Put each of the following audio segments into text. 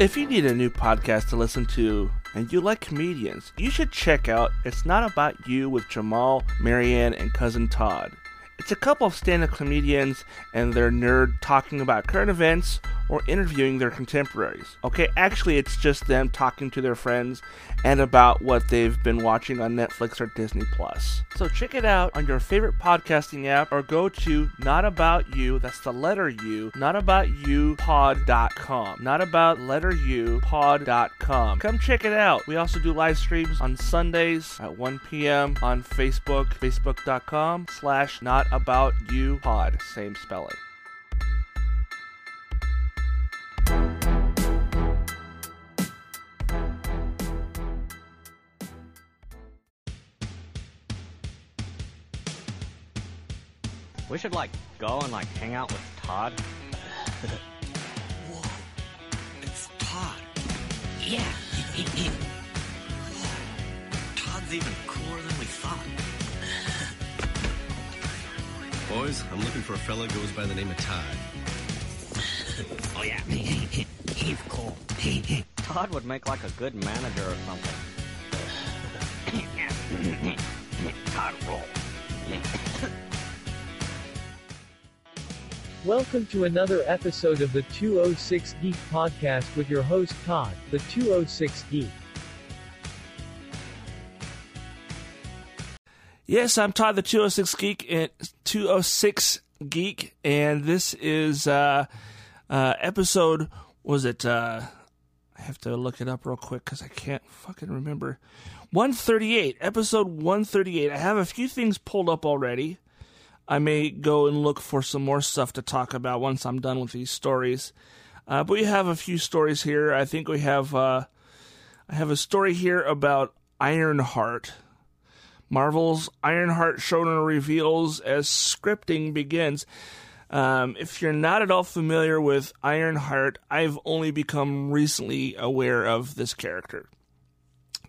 If you need a new podcast to listen to and you like comedians, you should check out It's Not About You with Jamal, Marianne, and Cousin Todd. It's a couple of stand up comedians and their nerd talking about current events or interviewing their contemporaries. Okay, actually, it's just them talking to their friends and about what they've been watching on Netflix or Disney Plus. So check it out on your favorite podcasting app or go to Not About You, that's the letter U, notaboutyoupod.com. Not about letter U pod.com. Come check it out. We also do live streams on Sundays at 1 p.m. on Facebook, facebook.com slash not about you pod. Same spelling. We should like go and like hang out with Todd. Whoa, it's Todd. Yeah. Todd's even cooler than we thought. Boys, I'm looking for a fella goes by the name of Todd. Oh yeah. He's cool. Todd would make like a good manager or something. Todd roll. Welcome to another episode of the 206 Geek Podcast with your host Todd, the 206 Geek. Yes, I'm Todd the 206 Geek and 206 Geek, and this is uh, uh, episode. Was it? Uh, I have to look it up real quick because I can't fucking remember. 138, episode 138. I have a few things pulled up already. I may go and look for some more stuff to talk about once I'm done with these stories. Uh, but we have a few stories here. I think we have. Uh, I have a story here about Ironheart. Marvel's Ironheart showrunner reveals as scripting begins. Um, if you're not at all familiar with Ironheart, I've only become recently aware of this character.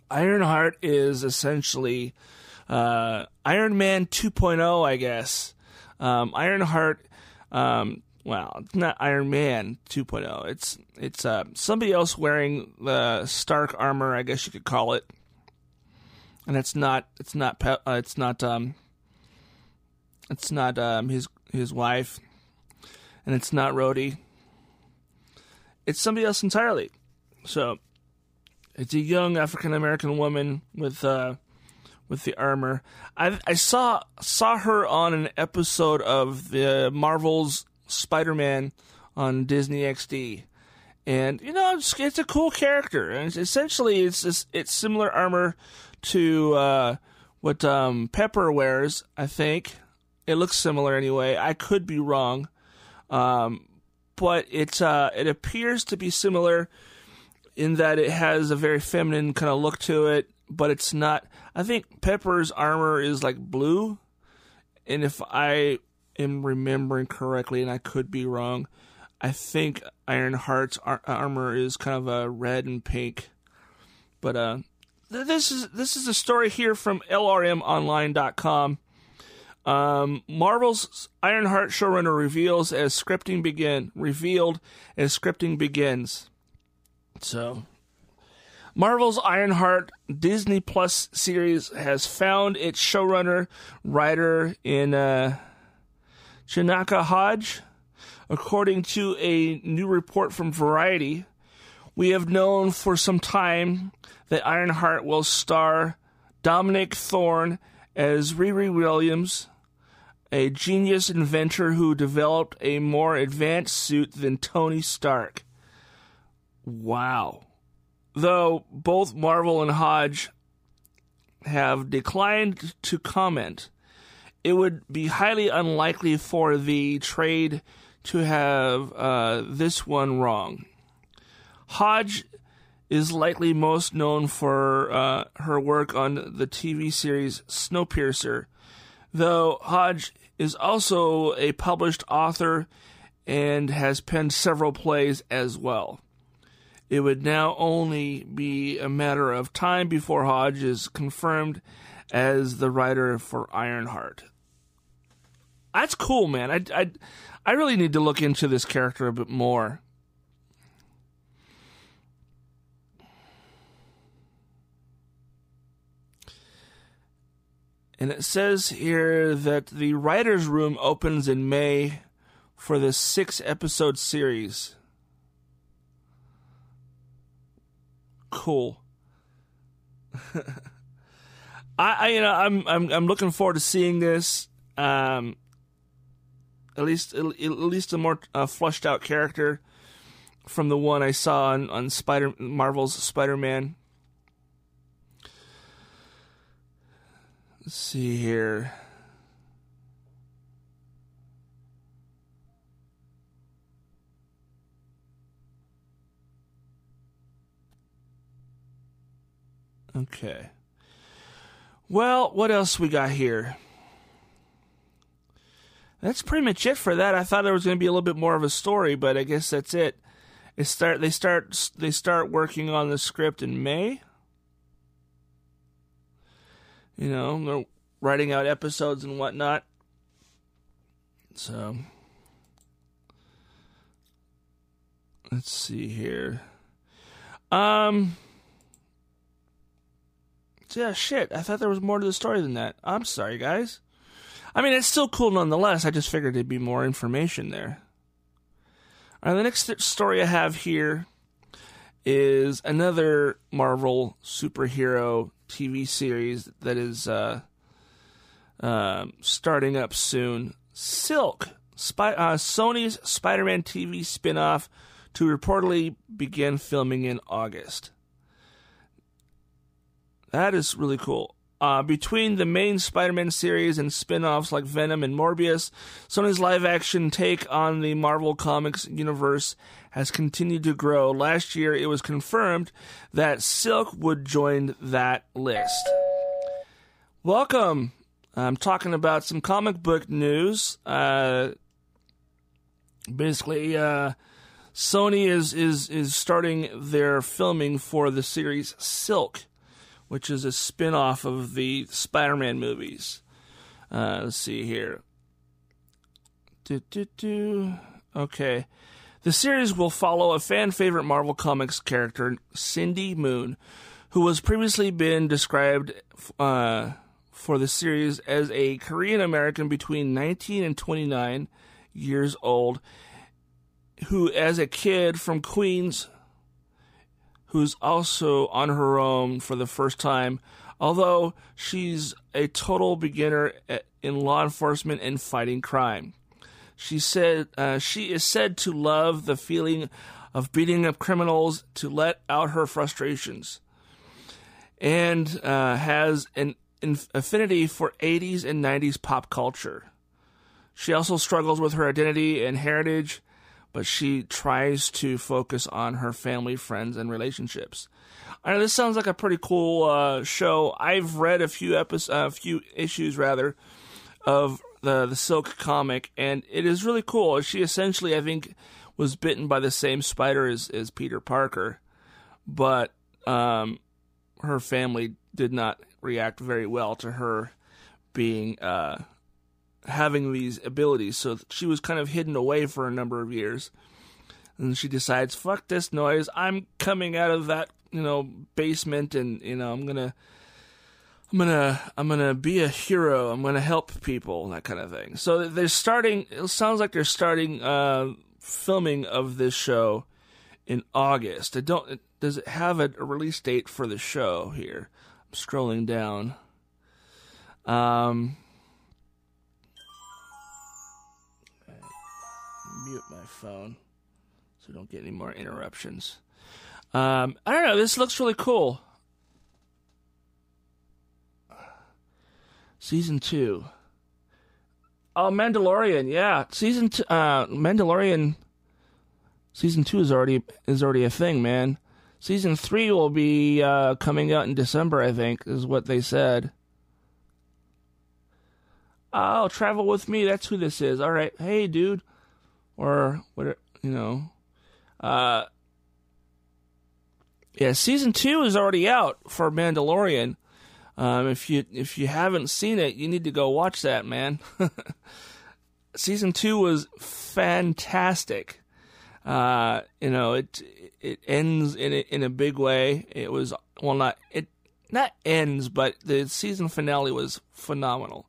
Ironheart is essentially uh, Iron Man 2.0, I guess. Um, Ironheart, um, well, it's not Iron Man 2.0. It's it's uh, somebody else wearing the Stark armor, I guess you could call it and it's not it's not uh, it's not um it's not um his his wife and it's not Rhodey. It's somebody else entirely. So it's a young African American woman with uh with the armor. I I saw saw her on an episode of the Marvel's Spider-Man on Disney XD. And you know, it's, it's a cool character, and it's, essentially, it's it's, similar armor to uh, what um, Pepper wears. I think it looks similar anyway. I could be wrong, um, but it uh, it appears to be similar in that it has a very feminine kind of look to it, but it's not. I think Pepper's armor is like blue, and if I am remembering correctly, and I could be wrong, I think Ironheart's ar- armor is kind of a red and pink. But uh, this is this is a story here from LRMOnline.com. Um, Marvel's Ironheart showrunner reveals as scripting begin revealed as scripting begins. So, Marvel's Ironheart Disney Plus series has found its showrunner writer in uh, Chinaka Hodge. According to a new report from Variety, we have known for some time that Ironheart will star Dominique Thorne as Riri Williams, a genius inventor who developed a more advanced suit than Tony Stark. Wow. Though both Marvel and Hodge have declined to comment, it would be highly unlikely for the trade to have uh, this one wrong. Hodge is likely most known for uh, her work on the TV series Snowpiercer, though Hodge is also a published author and has penned several plays as well. It would now only be a matter of time before Hodge is confirmed as the writer for Ironheart. That's cool, man. I, I, I really need to look into this character a bit more. And it says here that the writer's room opens in May for this six episode series. Cool. I, I, you know, I'm, I'm, I'm looking forward to seeing this. Um, at least, at least a more uh, flushed out character from the one I saw on, on Spider Marvel's Spider Man. Let's see here. Okay. Well, what else we got here? That's pretty much it for that. I thought there was going to be a little bit more of a story, but I guess that's it. It start they start they start working on the script in May. You know, they're writing out episodes and whatnot. So let's see here. Um yeah, shit. I thought there was more to the story than that. I'm sorry, guys. I mean, it's still cool nonetheless. I just figured there'd be more information there. All right, the next story I have here is another Marvel superhero TV series that is uh, uh, starting up soon. Silk, Spy- uh, Sony's Spider Man TV spin off, to reportedly begin filming in August. That is really cool. Uh, between the main Spider Man series and spin offs like Venom and Morbius, Sony's live action take on the Marvel Comics universe has continued to grow. Last year, it was confirmed that Silk would join that list. Welcome. I'm talking about some comic book news. Uh, basically, uh, Sony is, is, is starting their filming for the series Silk which is a spin off of the Spider Man movies. Uh, let's see here. Do, do, do. Okay. The series will follow a fan favorite Marvel Comics character, Cindy Moon, who has previously been described uh, for the series as a Korean American between 19 and 29 years old, who, as a kid from Queens, who's also on her own for the first time, although she's a total beginner in law enforcement and fighting crime. She said uh, she is said to love the feeling of beating up criminals to let out her frustrations, and uh, has an affinity for 80s and 90s pop culture. She also struggles with her identity and heritage but she tries to focus on her family, friends, and relationships. I know this sounds like a pretty cool uh, show. I've read a few episodes, a few issues rather, of the the Silk comic, and it is really cool. She essentially, I think, was bitten by the same spider as, as Peter Parker, but um, her family did not react very well to her being uh, having these abilities. So she was kind of hidden away for a number of years. And she decides, fuck this noise. I'm coming out of that, you know, basement and, you know, I'm going to I'm gonna I'm gonna be a hero. I'm gonna help people, that kind of thing. So they're starting. It sounds like they're starting uh, filming of this show in August. I don't. Does it have a, a release date for the show here? I'm scrolling down. Um, mute my phone so don't get any more interruptions. Um, I don't know. This looks really cool. Season two. Oh, Mandalorian. Yeah, season two. Uh, Mandalorian. Season two is already is already a thing, man. Season three will be uh, coming out in December, I think, is what they said. Oh, travel with me. That's who this is. All right. Hey, dude or what you know. Uh, yeah, season two is already out for Mandalorian. Um, if you if you haven't seen it, you need to go watch that, man. season two was fantastic. Uh, you know, it it ends in a, in a big way. It was well, not it not ends, but the season finale was phenomenal.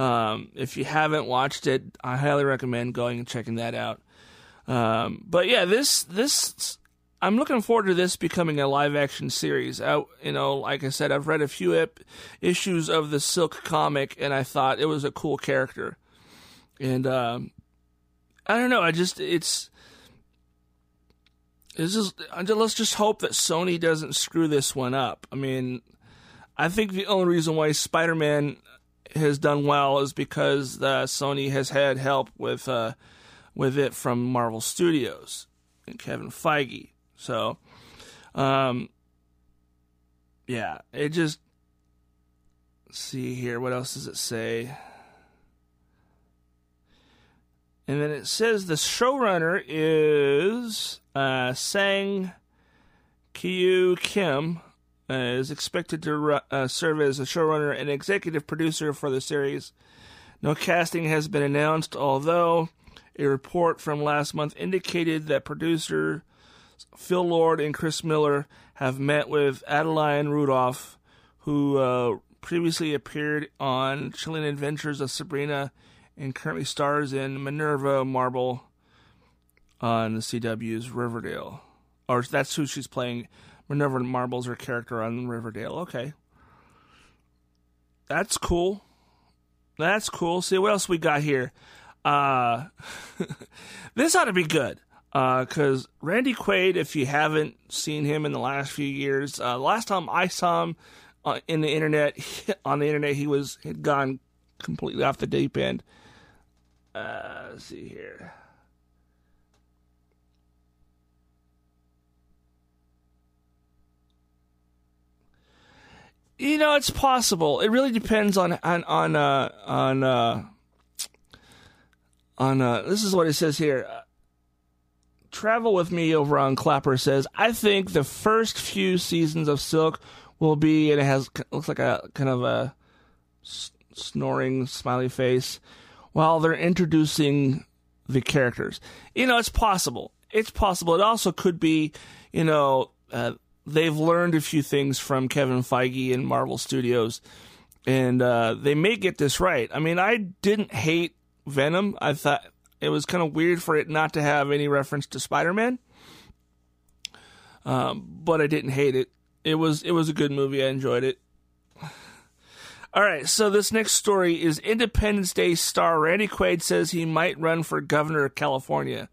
Um, if you haven't watched it, I highly recommend going and checking that out. Um, but yeah, this this I'm looking forward to this becoming a live action series. I, you know, like I said, I've read a few issues of the Silk comic, and I thought it was a cool character. And um, I don't know, I just it's it's just let's just hope that Sony doesn't screw this one up. I mean, I think the only reason why Spider-Man has done well is because uh, Sony has had help with uh, with it from Marvel Studios and Kevin Feige. So, um, yeah, it just see here. What else does it say? And then it says the showrunner is uh, Sang Kyu Kim. Uh, is expected to uh, serve as a showrunner and executive producer for the series. No casting has been announced, although a report from last month indicated that producer Phil Lord and Chris Miller have met with Adeline Rudolph, who uh, previously appeared on Chilling Adventures of Sabrina and currently stars in Minerva Marble on the CW's Riverdale. Or that's who she's playing. Minerva Marble's her character on Riverdale. Okay. That's cool. That's cool. See what else we got here. Uh, this ought to be good because uh, Randy Quaid, if you haven't seen him in the last few years, uh, last time I saw him uh, in the internet, on the internet, he was had gone completely off the deep end. Uh, let's see here. You know, it's possible. It really depends on on on uh, on uh, on. Uh, this is what it says here. Travel with me over on Clapper says, I think the first few seasons of Silk will be, and it has looks like a kind of a snoring smiley face, while they're introducing the characters. You know, it's possible. It's possible. It also could be, you know, uh, they've learned a few things from Kevin Feige and Marvel Studios, and uh, they may get this right. I mean, I didn't hate Venom. I thought it was kind of weird for it not to have any reference to Spider-Man, um, but I didn't hate it. It was it was a good movie. I enjoyed it. All right, so this next story is Independence Day star Randy Quaid says he might run for governor of California.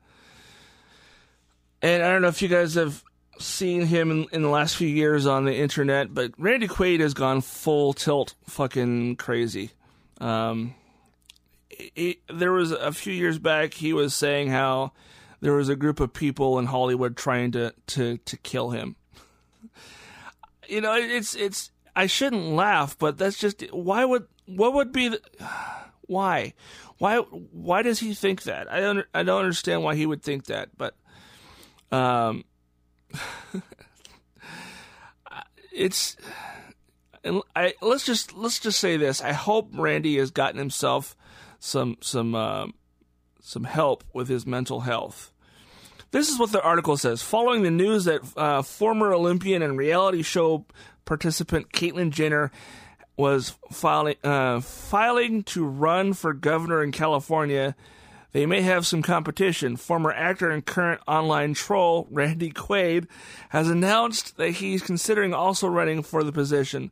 And I don't know if you guys have seen him in, in, the last few years on the internet, but Randy Quaid has gone full tilt fucking crazy. Um, he, there was a few years back he was saying how there was a group of people in Hollywood trying to to to kill him. You know, it's it's I shouldn't laugh, but that's just why would what would be the why why why does he think that? I don't I don't understand why he would think that, but um it's I let's just let's just say this. I hope Randy has gotten himself some some uh, some help with his mental health. This is what the article says. Following the news that uh, former Olympian and reality show participant Caitlyn Jenner was filing uh, filing to run for governor in California, they may have some competition. Former actor and current online troll Randy Quaid has announced that he's considering also running for the position.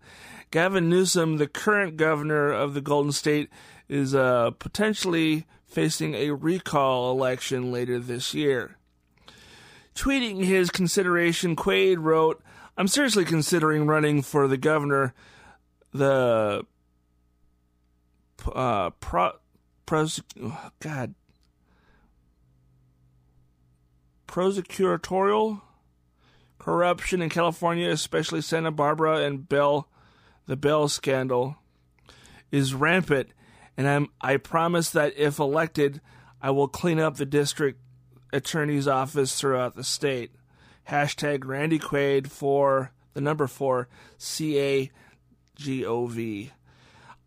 Gavin Newsom, the current governor of the Golden State, is uh, potentially facing a recall election later this year. Tweeting his consideration, Quaid wrote, I'm seriously considering running for the governor. The uh, pro, pros, God, prosecutorial corruption in California, especially Santa Barbara and Bell, the Bell scandal, is rampant and I'm I promise that if elected, I will clean up the district attorney's office throughout the state. Hashtag Randy Quaid for the number four C A G O V.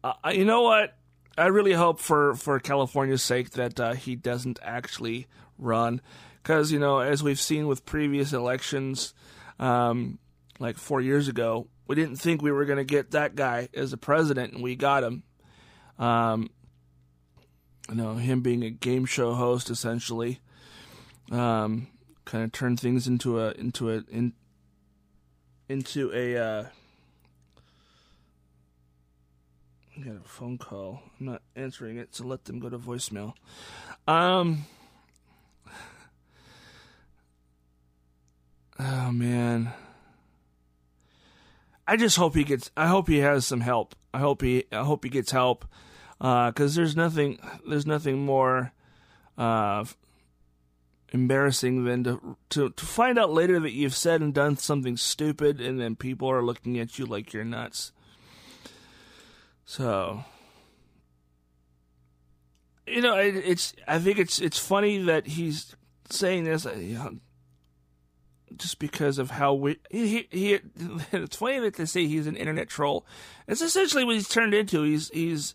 Uh, you know what? I really hope for for California's sake that uh, he doesn't actually run, because you know, as we've seen with previous elections, um, like four years ago, we didn't think we were going to get that guy as a president, and we got him. Um, you know, him being a game show host essentially, um, kind of turned things into a into a in, into a. Uh, I got a phone call. I'm not answering it, so let them go to voicemail. Um. Oh man. I just hope he gets. I hope he has some help. I hope he. I hope he gets help, uh, because there's nothing. There's nothing more uh, embarrassing than to, to to find out later that you've said and done something stupid, and then people are looking at you like you're nuts. So, you know, it, it's. I think it's it's funny that he's saying this. Just because of how we he, he it's funny that they say he's an internet troll. It's essentially what he's turned into. He's he's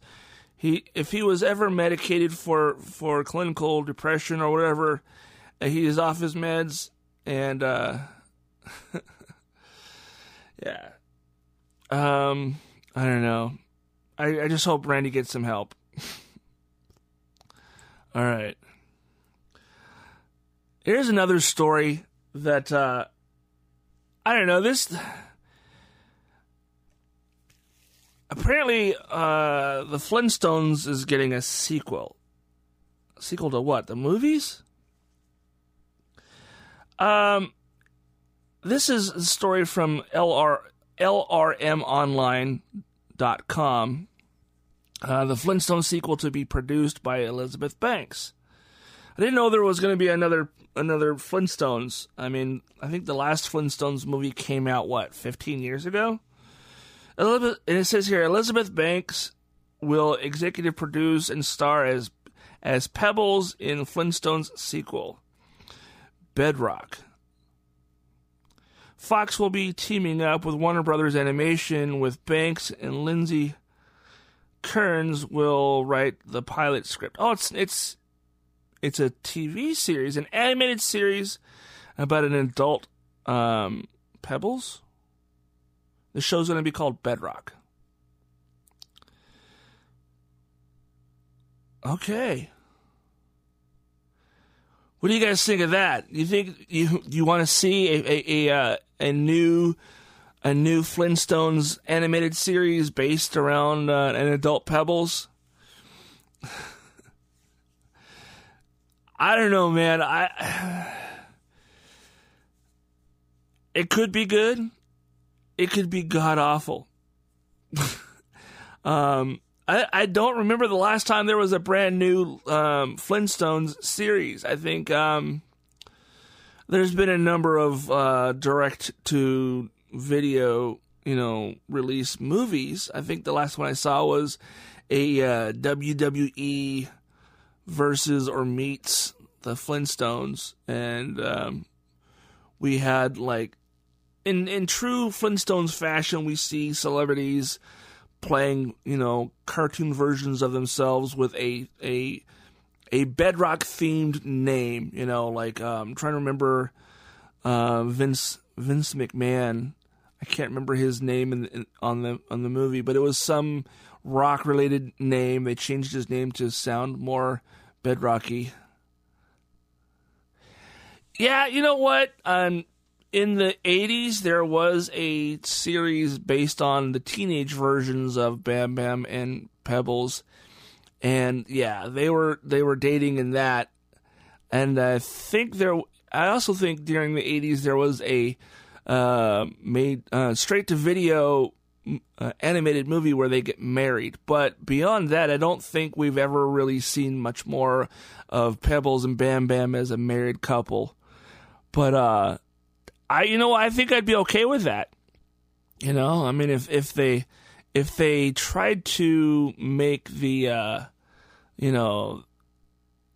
he if he was ever medicated for for clinical depression or whatever, uh, he is off his meds and uh yeah. Um I don't know. I I just hope Randy gets some help. All right. Here's another story that uh I don't know this apparently uh the Flintstones is getting a sequel. sequel to what? The movies? Um this is a story from LR lrmonline.com. Uh, the Flintstone sequel to be produced by Elizabeth Banks. I didn't know there was going to be another another Flintstones. I mean, I think the last Flintstones movie came out what 15 years ago. Elizabeth, and it says here Elizabeth Banks will executive produce and star as as Pebbles in Flintstones sequel, Bedrock. Fox will be teaming up with Warner Brothers Animation with Banks and Lindsay Kearns will write the pilot script. Oh, it's it's it's a TV series, an animated series about an adult um, Pebbles. The show's going to be called Bedrock. Okay. What do you guys think of that? You think you you want to see a a a, uh, a new a new Flintstones animated series based around uh, an adult Pebbles? I don't know, man. I it could be good. It could be god awful. um, I I don't remember the last time there was a brand new um, Flintstones series. I think um, there's been a number of uh, direct to video, you know, release movies. I think the last one I saw was a uh, WWE versus or meets the Flintstones, and um, we had like in in true Flintstones fashion, we see celebrities playing, you know, cartoon versions of themselves with a a a bedrock themed name. You know, like um, I'm trying to remember uh, Vince Vince McMahon. I can't remember his name in, in, on the on the movie, but it was some rock related name. They changed his name to sound more bedrocky. Yeah, you know what? Um, in the 80s, there was a series based on the teenage versions of Bam Bam and Pebbles. And yeah, they were they were dating in that. And I think there I also think during the 80s there was a uh, made uh, straight to video uh, animated movie where they get married. But beyond that, I don't think we've ever really seen much more of Pebbles and Bam Bam as a married couple. But uh, I, you know, I think I'd be okay with that. You know, I mean, if if they if they tried to make the, uh, you know,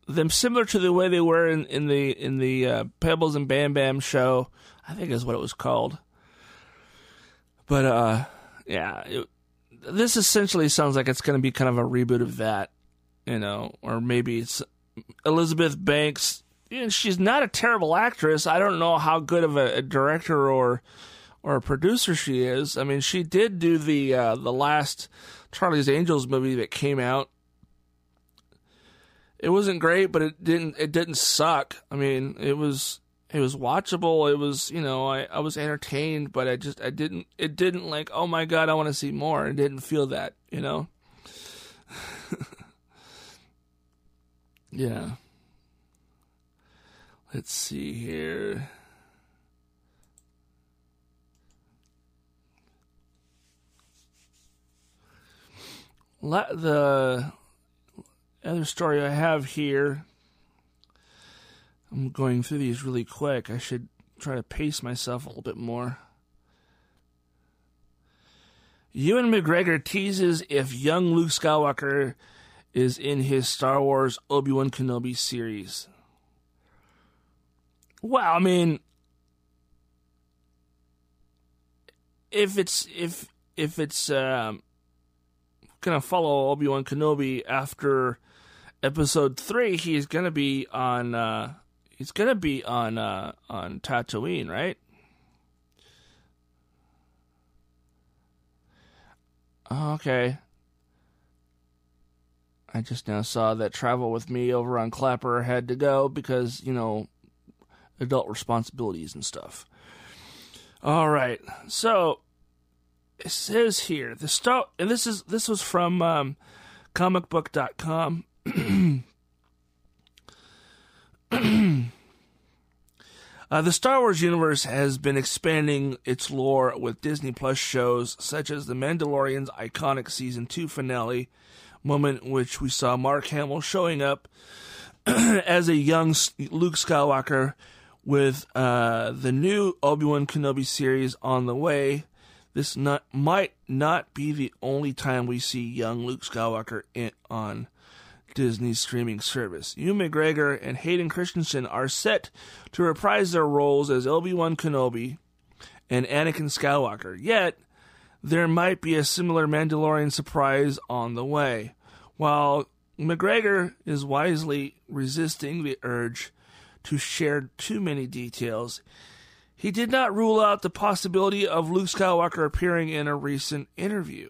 them similar to the way they were in, in the in the uh, Pebbles and Bam Bam show, I think is what it was called. But uh, yeah, it, this essentially sounds like it's going to be kind of a reboot of that, you know, or maybe it's Elizabeth Banks. Know, she's not a terrible actress. I don't know how good of a, a director or or a producer she is. I mean, she did do the uh, the last Charlie's Angels movie that came out. It wasn't great, but it didn't it didn't suck. I mean, it was it was watchable. It was you know I, I was entertained, but I just I didn't it didn't like oh my god I want to see more. I didn't feel that you know. yeah. Let's see here. Let the other story I have here. I'm going through these really quick. I should try to pace myself a little bit more. Ewan McGregor teases if young Luke Skywalker is in his Star Wars Obi Wan Kenobi series. Well, I mean, if it's if if it's um, gonna follow Obi Wan Kenobi after episode three, he's gonna be on uh, he's gonna be on uh, on Tatooine, right? Oh, okay. I just now saw that travel with me over on Clapper had to go because you know adult responsibilities and stuff. All right, so it says here the star, and this is this was from um, comicbook.com. Uh, the Star Wars universe has been expanding its lore with Disney Plus shows such as The Mandalorian's iconic season 2 finale moment, in which we saw Mark Hamill showing up as a young Luke Skywalker with uh, the new Obi Wan Kenobi series on the way. This not, might not be the only time we see young Luke Skywalker in, on Disney's streaming service. Ewan McGregor and Hayden Christensen are set to reprise their roles as Obi Wan Kenobi and Anakin Skywalker. Yet, there might be a similar Mandalorian surprise on the way. While McGregor is wisely resisting the urge to share too many details, he did not rule out the possibility of Luke Skywalker appearing in a recent interview.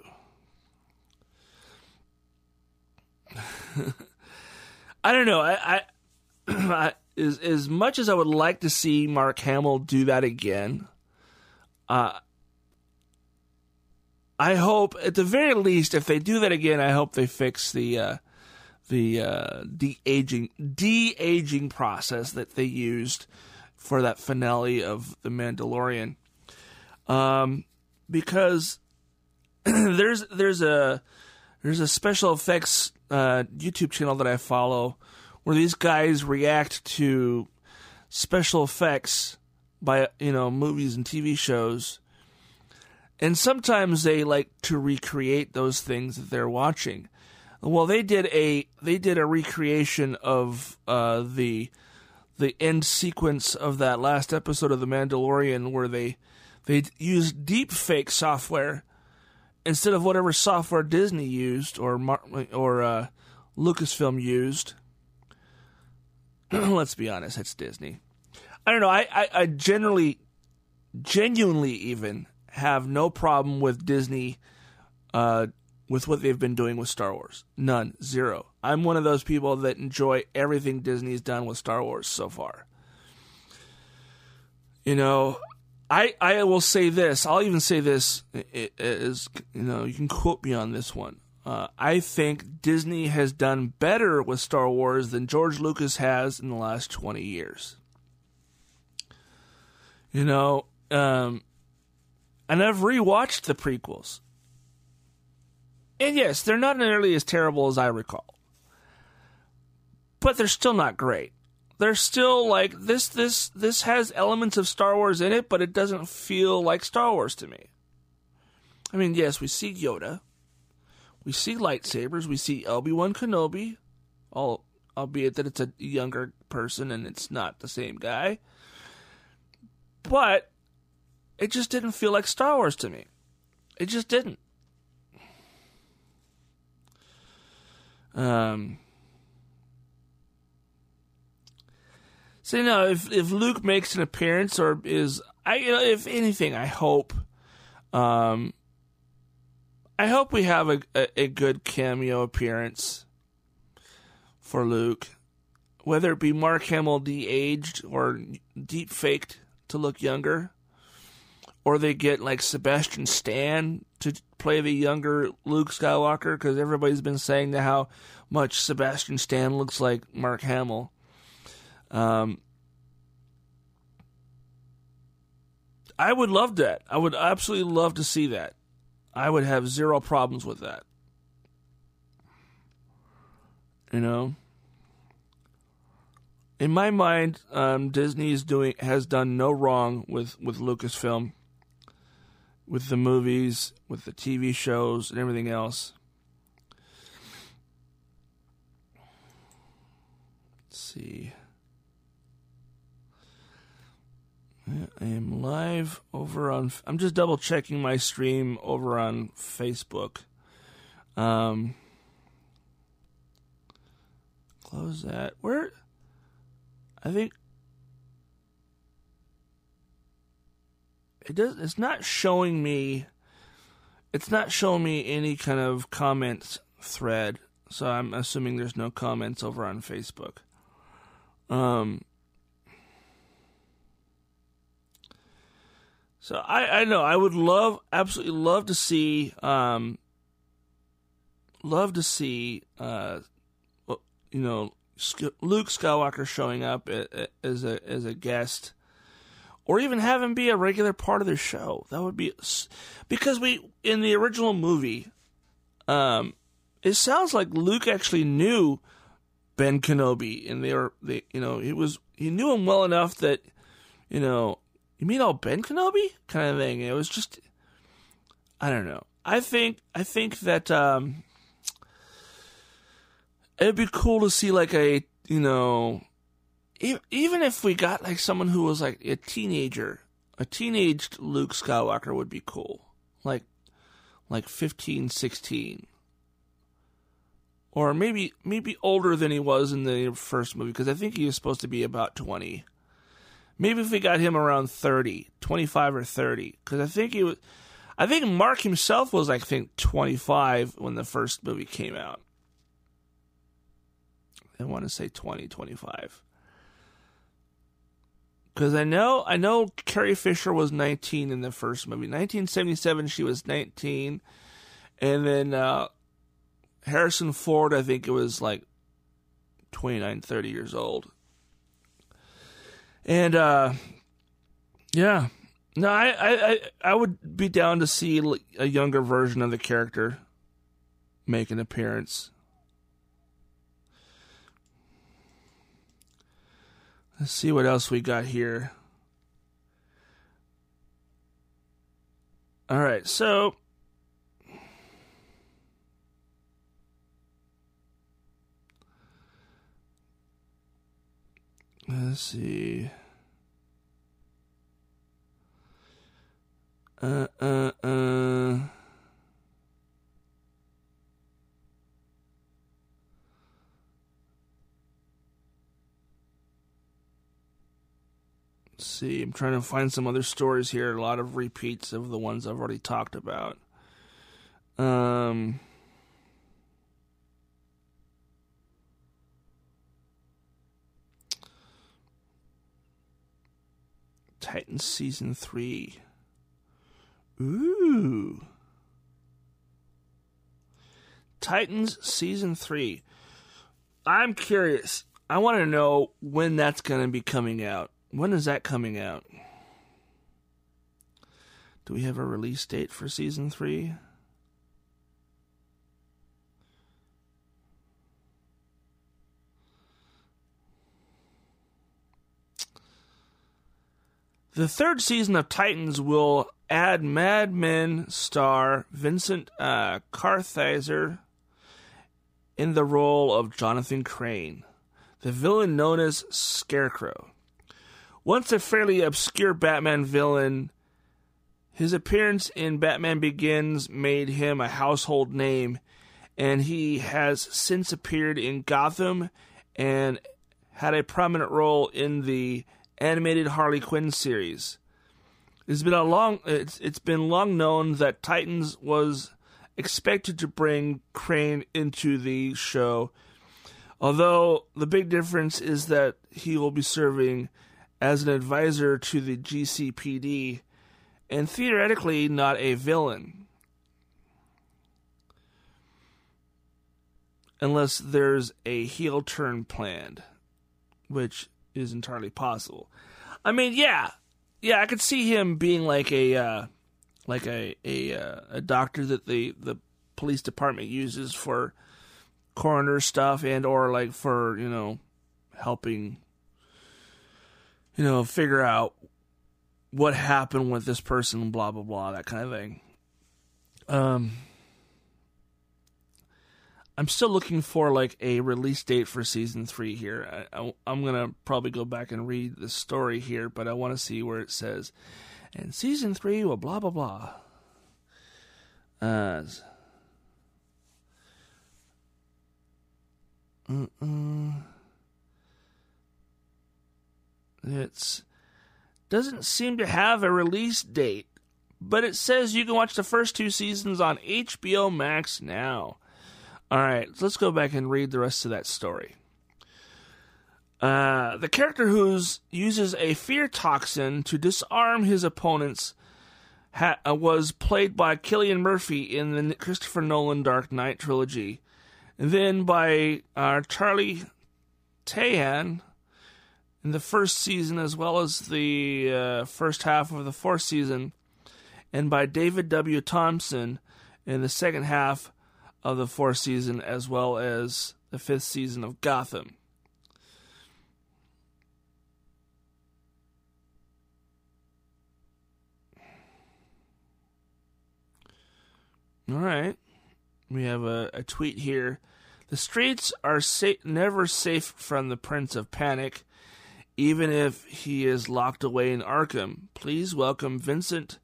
I don't know. I, I, as as much as I would like to see Mark Hamill do that again, uh, I hope at the very least, if they do that again, I hope they fix the uh, the uh, de aging de aging process that they used for that finale of the Mandalorian, um, because there's there's a there's a special effects uh, YouTube channel that I follow where these guys react to special effects by you know movies and TV shows, and sometimes they like to recreate those things that they're watching. Well, they did a they did a recreation of uh, the the end sequence of that last episode of The Mandalorian, where they they used deep fake software instead of whatever software Disney used or or uh, Lucasfilm used. Let's be honest, it's Disney. I don't know. I, I, I generally, genuinely, even have no problem with Disney, uh, with what they've been doing with Star Wars. None, zero. I'm one of those people that enjoy everything Disney's done with Star Wars so far. You know, I I will say this. I'll even say this is you know you can quote me on this one. Uh, I think Disney has done better with Star Wars than George Lucas has in the last twenty years. You know, um, and I've rewatched the prequels, and yes, they're not nearly as terrible as I recall, but they're still not great they're still like this this this has elements of Star Wars in it, but it doesn't feel like Star Wars to me. I mean, yes, we see Yoda. We see lightsabers, we see Obi-Wan Kenobi, all albeit that it's a younger person and it's not the same guy. But it just didn't feel like Star Wars to me. It just didn't. Um So you know, if if Luke makes an appearance or is I you know, if anything, I hope, um, I hope we have a, a, a good cameo appearance for Luke, whether it be Mark Hamill de-aged or deep faked to look younger, or they get like Sebastian Stan to play the younger Luke Skywalker because everybody's been saying how much Sebastian Stan looks like Mark Hamill. Um, I would love that. I would absolutely love to see that. I would have zero problems with that. You know, in my mind, um, Disney is doing has done no wrong with with Lucasfilm, with the movies, with the TV shows, and everything else. Let's see. I am live over on. I'm just double checking my stream over on Facebook. Um, close that. Where? I think it does. It's not showing me. It's not showing me any kind of comments thread, so I'm assuming there's no comments over on Facebook. Um. So I, I know I would love absolutely love to see um love to see uh you know Luke Skywalker showing up as a as a guest or even have him be a regular part of the show. That would be because we in the original movie um it sounds like Luke actually knew Ben Kenobi and they were they you know he was he knew him well enough that you know you mean all Ben Kenobi kind of thing. It was just, I don't know. I think I think that um, it'd be cool to see like a you know, even if we got like someone who was like a teenager, a teenaged Luke Skywalker would be cool, like like 15, 16. Or maybe maybe older than he was in the first movie because I think he was supposed to be about twenty. Maybe if we got him around 30, 25 or 30, because I think he was, I think Mark himself was, I think, 25 when the first movie came out. I want to say 20, 25. Because I know, I know Carrie Fisher was 19 in the first movie. 1977, she was 19. And then uh, Harrison Ford, I think it was like 29, 30 years old. And uh, yeah, no, I, I I would be down to see a younger version of the character make an appearance. Let's see what else we got here. All right, so Let's see. Uh, uh, uh. Let's see, I'm trying to find some other stories here. A lot of repeats of the ones I've already talked about. Um. Titans season three. Ooh. Titans season three. I'm curious. I want to know when that's going to be coming out. When is that coming out? Do we have a release date for season three? The third season of Titans will add Mad Men star Vincent uh, in the role of Jonathan Crane, the villain known as Scarecrow. Once a fairly obscure Batman villain, his appearance in Batman Begins made him a household name, and he has since appeared in Gotham and had a prominent role in the animated Harley Quinn series. It's been a long it's it's been long known that Titans was expected to bring Crane into the show. Although the big difference is that he will be serving as an advisor to the GCPD and theoretically not a villain. Unless there's a heel turn planned, which is entirely possible. I mean, yeah, yeah, I could see him being like a uh, like a a uh, a doctor that the the police department uses for coroner stuff and or like for you know helping you know figure out what happened with this person blah blah blah that kind of thing um i'm still looking for like a release date for season three here I, i'm gonna probably go back and read the story here but i want to see where it says and season three will blah blah blah uh Uh-uh. It's doesn't seem to have a release date, but it says you can watch the first two seasons on HBO Max now. All right, let's go back and read the rest of that story. Uh, the character who uses a fear toxin to disarm his opponents ha- uh, was played by Cillian Murphy in the Christopher Nolan Dark Knight trilogy then by uh, Charlie Tahan in the first season, as well as the uh, first half of the fourth season, and by David W. Thompson in the second half of the fourth season, as well as the fifth season of Gotham. All right. We have a, a tweet here. The streets are sa- never safe from the Prince of Panic, even if he is locked away in Arkham. Please welcome Vincent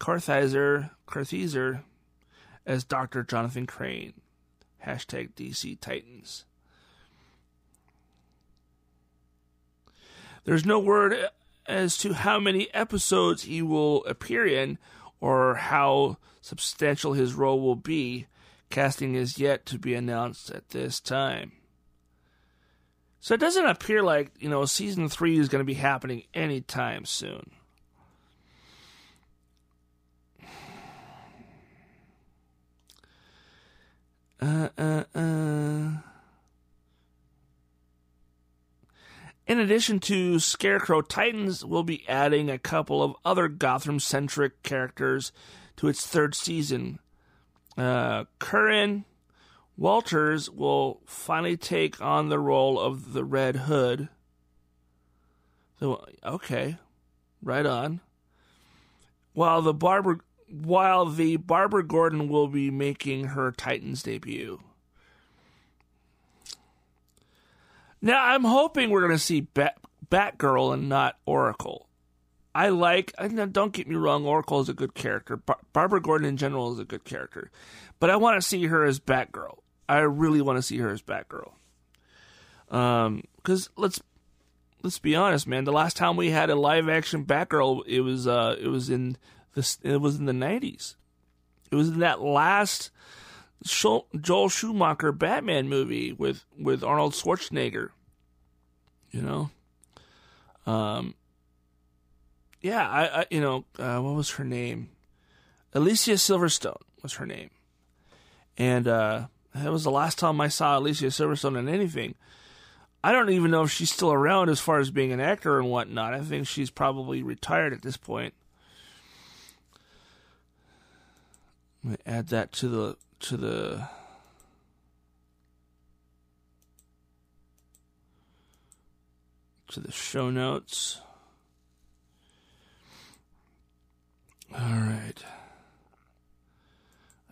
Kartheiser, Kartheiser as Dr. Jonathan Crane. Hashtag DC Titans. There's no word as to how many episodes he will appear in or how substantial his role will be. Casting is yet to be announced at this time. So it doesn't appear like, you know, season three is going to be happening anytime soon. Uh, uh, uh. In addition to Scarecrow, Titans will be adding a couple of other Gotham centric characters to its third season. Uh, Curran Walters will finally take on the role of the Red Hood. So, okay, right on. While the Barbara, while the Barbara Gordon will be making her Titans debut. Now, I'm hoping we're going to see Bat- Batgirl and not Oracle. I like. Don't get me wrong. Oracle is a good character. Bar- Barbara Gordon in general is a good character, but I want to see her as Batgirl. I really want to see her as Batgirl. Um, because let's let's be honest, man. The last time we had a live action Batgirl, it was uh, it was in this, it was in the nineties. It was in that last Joel Schumacher Batman movie with with Arnold Schwarzenegger. You know, um, yeah, I, I you know, uh, what was her name? Alicia Silverstone was her name, and uh, that was the last time I saw Alicia Silverstone in anything. I don't even know if she's still around as far as being an actor and whatnot. I think she's probably retired at this point. I'm gonna add that to the to the to the show notes. All right.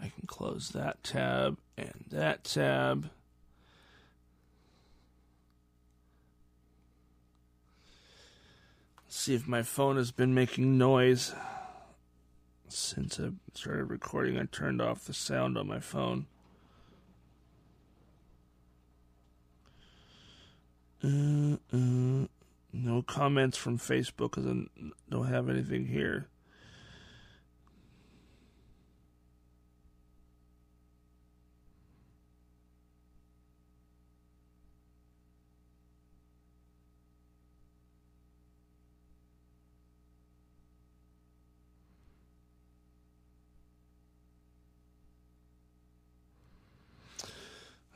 I can close that tab and that tab. See if my phone has been making noise. Since I started recording, I turned off the sound on my phone. Uh, uh, no comments from Facebook because I don't have anything here.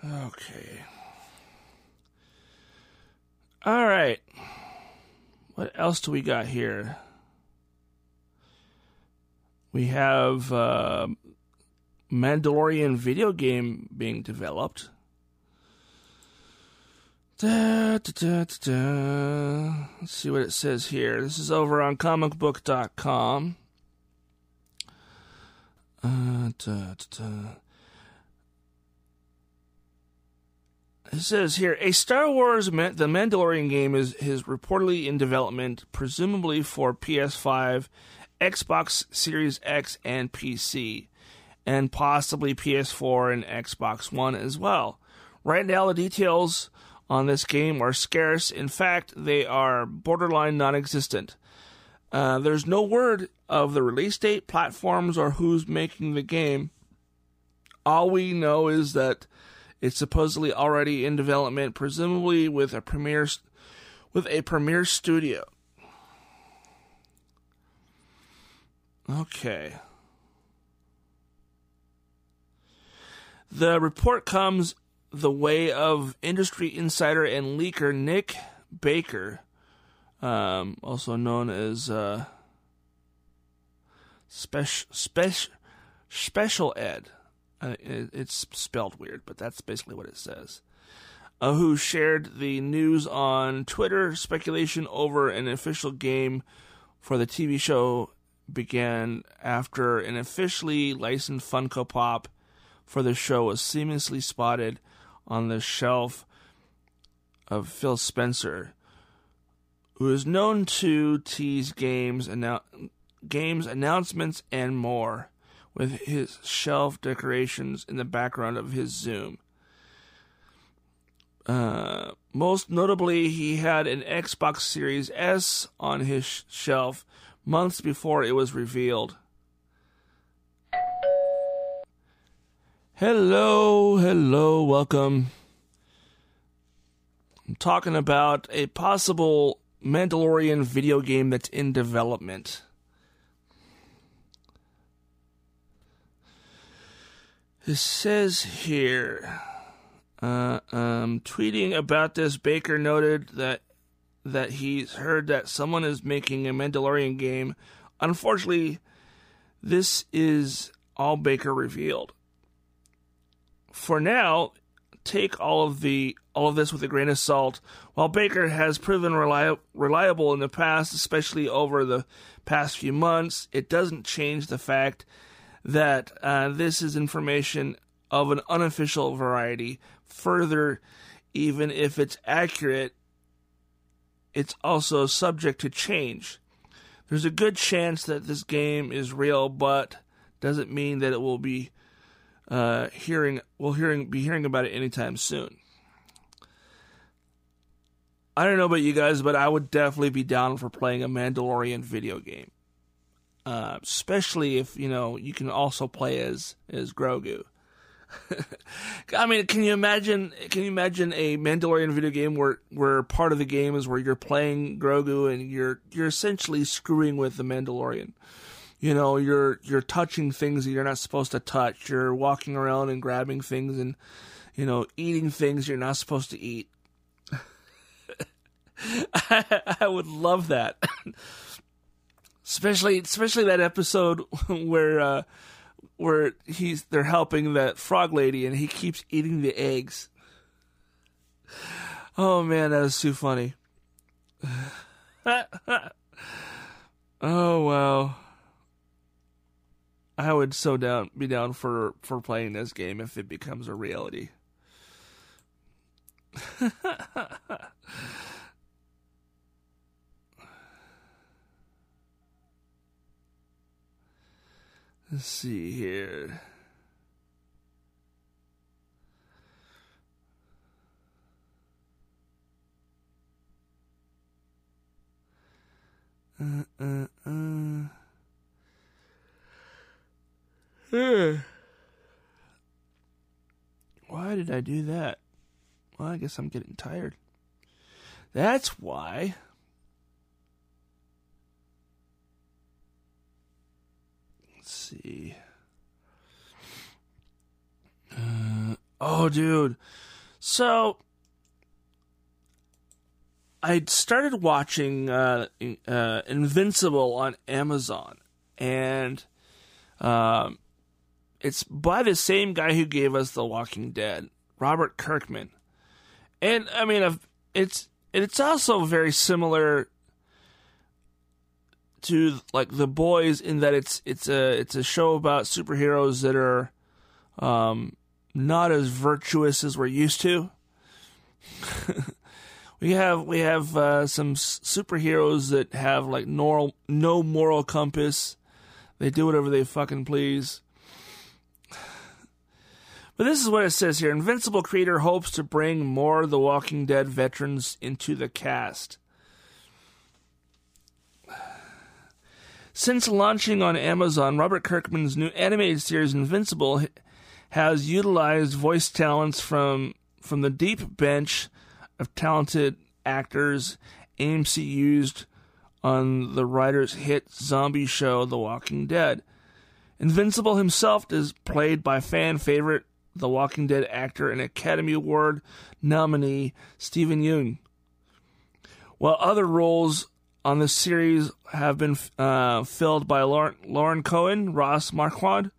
Okay. All right. What else do we got here? We have uh, Mandalorian video game being developed. Da, da, da. Let's see what it says here. This is over on comicbook.com. Uh, da, da, da. It says here a Star Wars The Mandalorian game is, is reportedly in development, presumably for PS5, Xbox Series X, and PC, and possibly PS4 and Xbox One as well. Right now, the details on this game are scarce. In fact, they are borderline non existent. Uh, there's no word of the release date, platforms, or who's making the game. All we know is that it's supposedly already in development, presumably with a premiere with a premiere studio. Okay. The report comes the way of industry insider and leaker Nick Baker, um, also known as uh, Special Special Special Ed. Uh, it, it's spelled weird, but that's basically what it says. Uh, who shared the news on Twitter? Speculation over an official game for the TV show began after an officially licensed Funko Pop for the show was seamlessly spotted on the shelf of Phil Spencer, who is known to tease games, annou- games announcements, and more with his shelf decorations in the background of his Zoom. Uh, most notably, he had an Xbox Series S on his sh- shelf months before it was revealed. Hello, hello, welcome. I'm talking about a possible Mandalorian video game that's in development. It says here, uh, um, tweeting about this, Baker noted that that he's heard that someone is making a Mandalorian game. Unfortunately, this is all Baker revealed. For now, take all of the all of this with a grain of salt. While Baker has proven reli- reliable in the past, especially over the past few months, it doesn't change the fact that uh, this is information of an unofficial variety. Further, even if it's accurate, it's also subject to change. There's a good chance that this game is real, but doesn't mean that it will be uh, hearing we'll hearing be hearing about it anytime soon. I don't know about you guys, but I would definitely be down for playing a Mandalorian video game. Uh, especially if you know you can also play as as Grogu. I mean, can you imagine? Can you imagine a Mandalorian video game where where part of the game is where you're playing Grogu and you're you're essentially screwing with the Mandalorian. You know, you're you're touching things that you're not supposed to touch. You're walking around and grabbing things and you know eating things you're not supposed to eat. I, I would love that. especially especially that episode where uh, where he's they're helping that frog lady and he keeps eating the eggs. Oh man, that was too funny. oh wow. I would so down be down for for playing this game if it becomes a reality. Let's see here. Uh, uh, uh. Huh. Why did I do that? Well, I guess I'm getting tired. That's why. Let's see. Uh, oh, dude. So, I started watching uh, uh, Invincible on Amazon, and um, it's by the same guy who gave us The Walking Dead, Robert Kirkman. And I mean, it's it's also very similar to like The Boys in that it's it's a it's a show about superheroes that are um, not as virtuous as we're used to. we have we have uh, some superheroes that have like no no moral compass. They do whatever they fucking please. But this is what it says here. Invincible creator hopes to bring more The Walking Dead veterans into the cast. Since launching on Amazon, Robert Kirkman's new animated series Invincible has utilized voice talents from from the deep bench of talented actors AMC used on the writer's hit zombie show The Walking Dead. Invincible himself is played by fan favorite The Walking Dead actor and Academy Award nominee Steven Yeun. While other roles on this series have been uh, filled by Lauren, Lauren Cohan, Ross Marquand,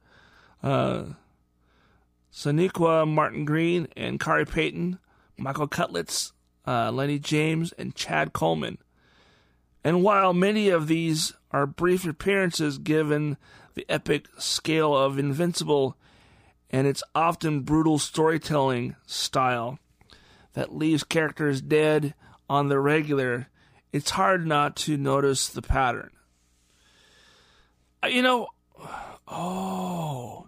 uh, Martin Green, and Khary Payton, Michael Cudlitz, uh, Lenny James, and Chad Coleman. And while many of these are brief appearances given the epic scale of Invincible and its often brutal storytelling style that leaves characters dead on the regular, it's hard not to notice the pattern. Uh, You know, oh,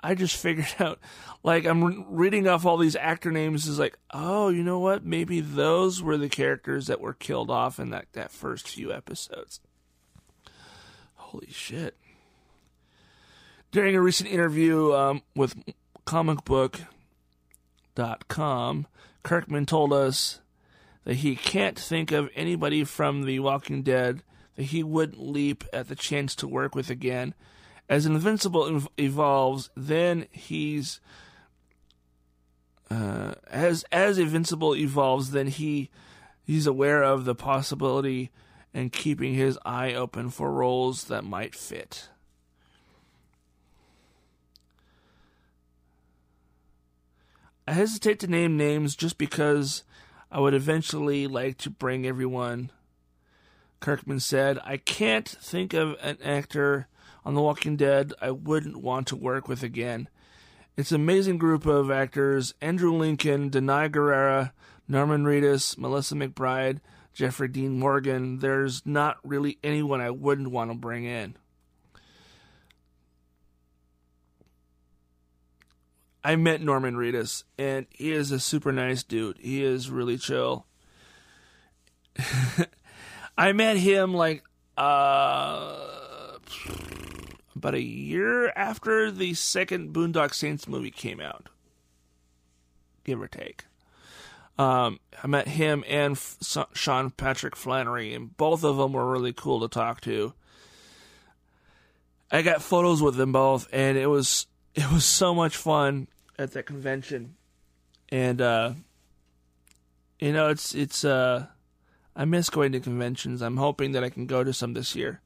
I just figured out. Like I'm reading off all these actor names is like, oh, you know what? Maybe those were the characters that were killed off in that that first few episodes. Holy shit! During a recent interview um, with comicbook.com, Kirkman told us that he can't think of anybody from The Walking Dead that he wouldn't leap at the chance to work with again. As Invincible ev- evolves, then he's uh, as as Invincible evolves, then he he's aware of the possibility and keeping his eye open for roles that might fit. I hesitate to name names just because I would eventually like to bring everyone. Kirkman said, I can't think of an actor on The Walking Dead I wouldn't want to work with again. It's an amazing group of actors Andrew Lincoln, Danai Gurira, Norman Reedus, Melissa McBride, Jeffrey Dean Morgan. There's not really anyone I wouldn't want to bring in. I met Norman Reedus, and he is a super nice dude. He is really chill. I met him like uh about a year after the second Boondock Saints movie came out, give or take. Um, I met him and F- Sean Patrick Flanery, and both of them were really cool to talk to. I got photos with them both, and it was it was so much fun at that convention, and uh, you know it's it's uh, I miss going to conventions. I'm hoping that I can go to some this year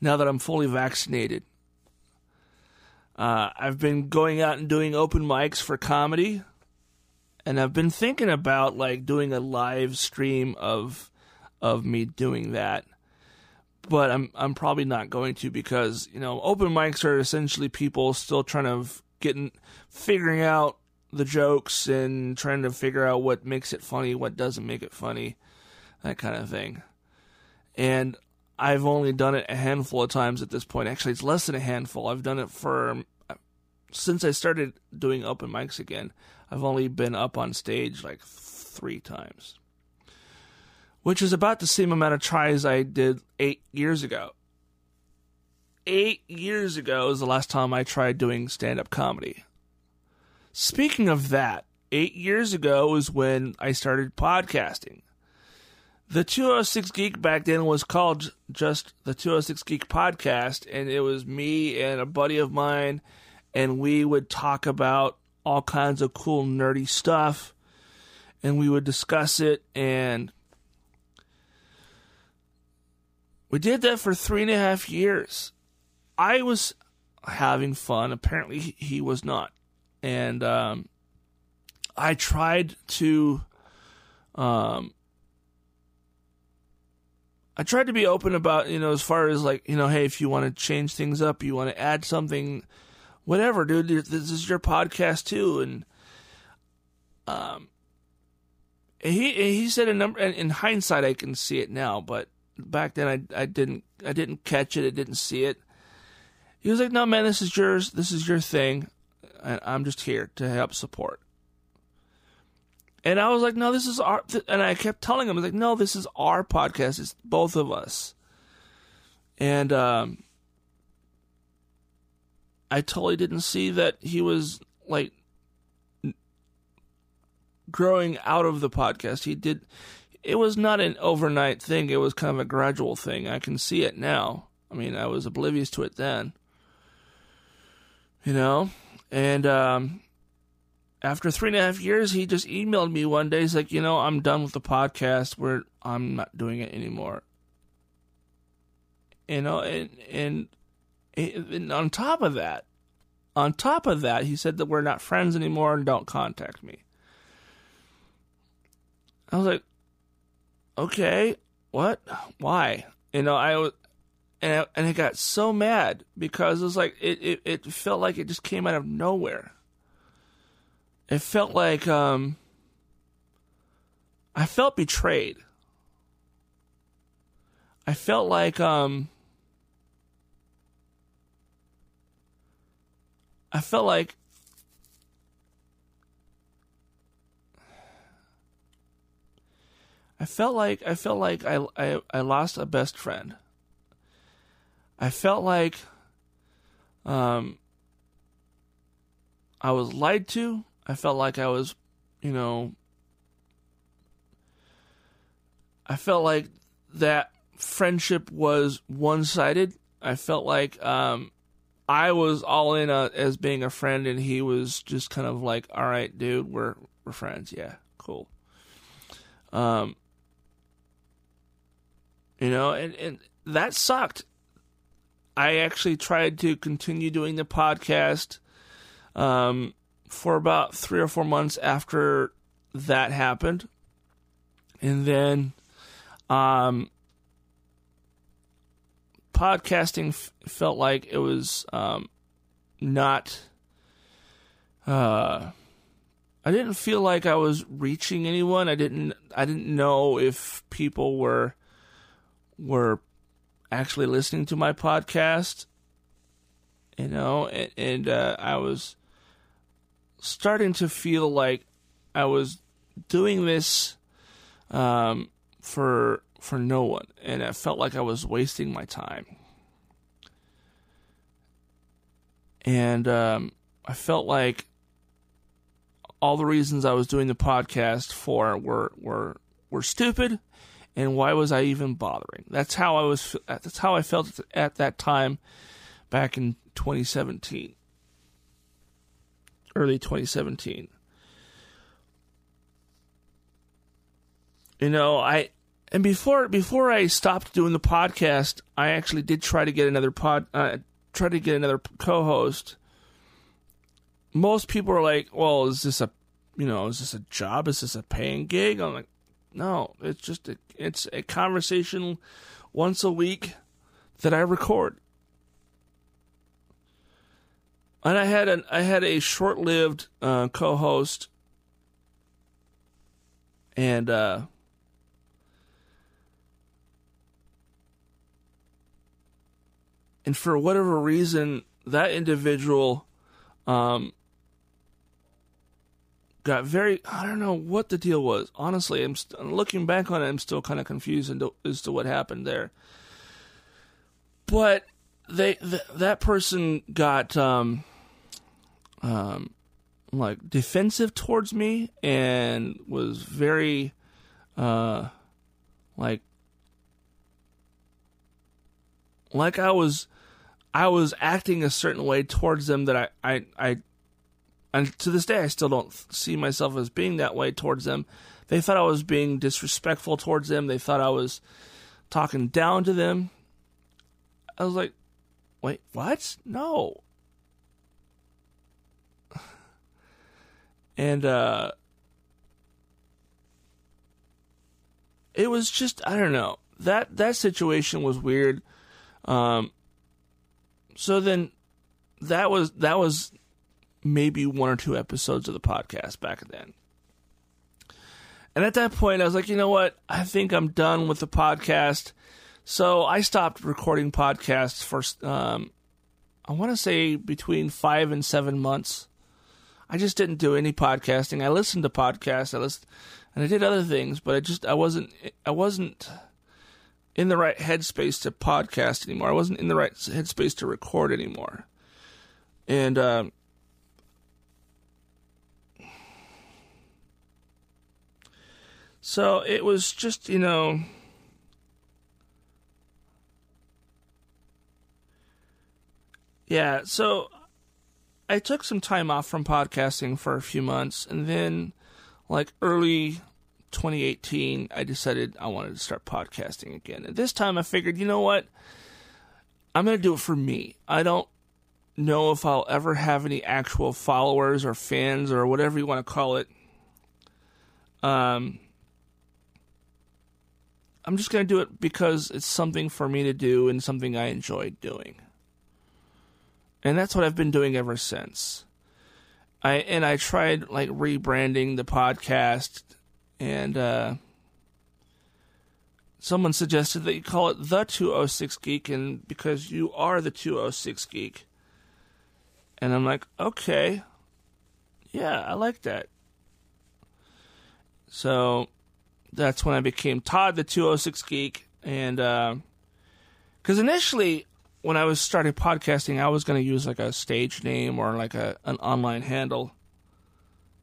now that I'm fully vaccinated. Uh, I've been going out and doing open mics for comedy, and I've been thinking about like doing a live stream of of me doing that. But I'm I'm probably not going to because you know open mics are essentially people still trying to getting figuring out the jokes and trying to figure out what makes it funny, what doesn't make it funny, that kind of thing. And I've only done it a handful of times at this point. Actually, it's less than a handful. I've done it for since I started doing open mics again. I've only been up on stage like three times. which is about the same amount of tries I did eight years ago. Eight years ago is the last time I tried doing stand up comedy. Speaking of that, eight years ago is when I started podcasting. The 206 Geek back then was called just the 206 Geek Podcast, and it was me and a buddy of mine, and we would talk about all kinds of cool, nerdy stuff, and we would discuss it, and we did that for three and a half years. I was having fun. Apparently, he- was not. And um, I tried to. Um, I tried to be open about, you know, as far as like, you know, hey, if you want to change things up, you want to add something, whatever, dude, this is your podcast too. And, um, he, he said a number, in hindsight, I can see it now, but back then I, I didn't, I didn't catch it. I didn't see it. He was like, no, man, this is yours. This is your thing. And I'm just here to help support. And I was like, no, this is our, and I kept telling him, I was like, no, this is our podcast. It's both of us. And, um, I totally didn't see that he was like growing out of the podcast. He did, it was not an overnight thing. It was kind of a gradual thing. I can see it now. I mean, I was oblivious to it then. You know? And, um, after three and a half years, he just emailed me one day. He's like, you know, I'm done with the podcast. Where I'm not doing it anymore. You know, and and, and on top of that, on top of that, he said that we're not friends anymore and don't contact me. I was like, okay, what? Why? You know, I and I, and I got so mad because it was like it, it, it felt like it just came out of nowhere it felt like um I felt betrayed. I felt like um I felt like I felt like I felt like I I, I lost a best friend. I felt like um I was lied to. I felt like I was, you know, I felt like that friendship was one sided. I felt like um, I was all in a, as being a friend, and he was just kind of like, "All right, dude, we're we're friends. Yeah, cool." Um, you know, and and that sucked. I actually tried to continue doing the podcast. Um, for about three or four months after that happened. And then um, podcasting f- felt like it was um, not. Uh, I didn't feel like I was reaching anyone. I didn't. I didn't know if people were were actually listening to my podcast. You know, and, and uh, I was starting to feel like I was doing this um, for for no one, and I felt like I was wasting my time. And um, I felt like all the reasons I was doing the podcast for were were were stupid, and why was I even bothering? That's how I was. That's how I felt at that time, back in 2017 early 2017. You know, I and before before I stopped doing the podcast, I actually did try to get another pod uh, try to get another co-host. Most people are like, "Well, is this a you know, is this a job? Is this a paying gig?" I'm like, "No, it's just a, it's a conversation once a week that I record." and I had an I had a short lived uh, co-host, and uh, and for whatever reason, that individual um, got very I don't know what the deal was. Honestly, I'm st- looking back on it, I'm still kind of confused as to what happened there. But they th- that person got um um like defensive towards me and was very uh like like I was I was acting a certain way towards them that I I, I and to this day I still don't see myself as being that way towards them. They thought I was being disrespectful towards them. They thought I was talking down to them. I was like, "Wait, what? No." And uh it was just I don't know. That that situation was weird. Um so then that was that was maybe one or two episodes of the podcast back then. And at that point, I was like, you know what? I think I'm done with the podcast. So I stopped recording podcasts for, um, I want to say between five and seven months. I just didn't do any podcasting. I listened to podcasts. I listened, and I did other things, but I just I wasn't I wasn't in the right headspace to podcast anymore. I wasn't in the right headspace to record anymore. And uh, so it was just, you know, yeah, so I took some time off from podcasting for a few months and then like early 2018, I decided I wanted to start podcasting again. And this time I figured, you know what? I'm going to do it for me. I don't know if I'll ever have any actual followers or fans or whatever you want to call it. Um, I'm just going to do it because it's something for me to do and something I enjoy doing. And that's what I've been doing ever since. I and I tried like rebranding the podcast and uh, someone suggested that you call it the 206 geek and because you are the 206 geek and i'm like okay yeah i like that so that's when i became todd the 206 geek and because uh, initially when i was starting podcasting i was going to use like a stage name or like a an online handle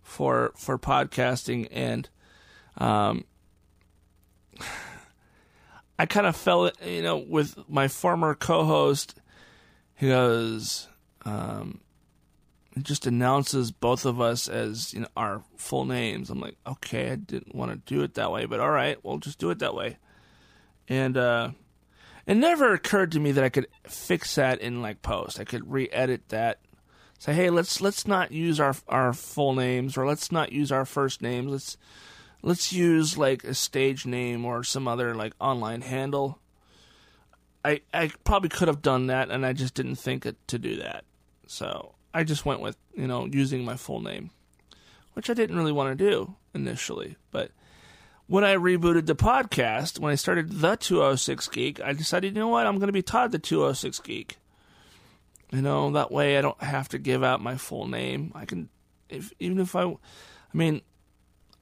for for podcasting and um, I kind of fell, you know, with my former co-host. He goes, um, just announces both of us as you know our full names. I'm like, okay, I didn't want to do it that way, but all right, we'll just do it that way. And uh, it never occurred to me that I could fix that in like post. I could re-edit that. Say, hey, let's let's not use our our full names, or let's not use our first names. Let's let's use like a stage name or some other like online handle. I I probably could have done that and I just didn't think it, to do that. So I just went with, you know, using my full name, which I didn't really want to do initially, but when I rebooted the podcast, when I started the 206 Geek, I decided, you know what, I'm going to be Todd the 206 Geek. You know, that way I don't have to give out my full name. I can if even if I I mean,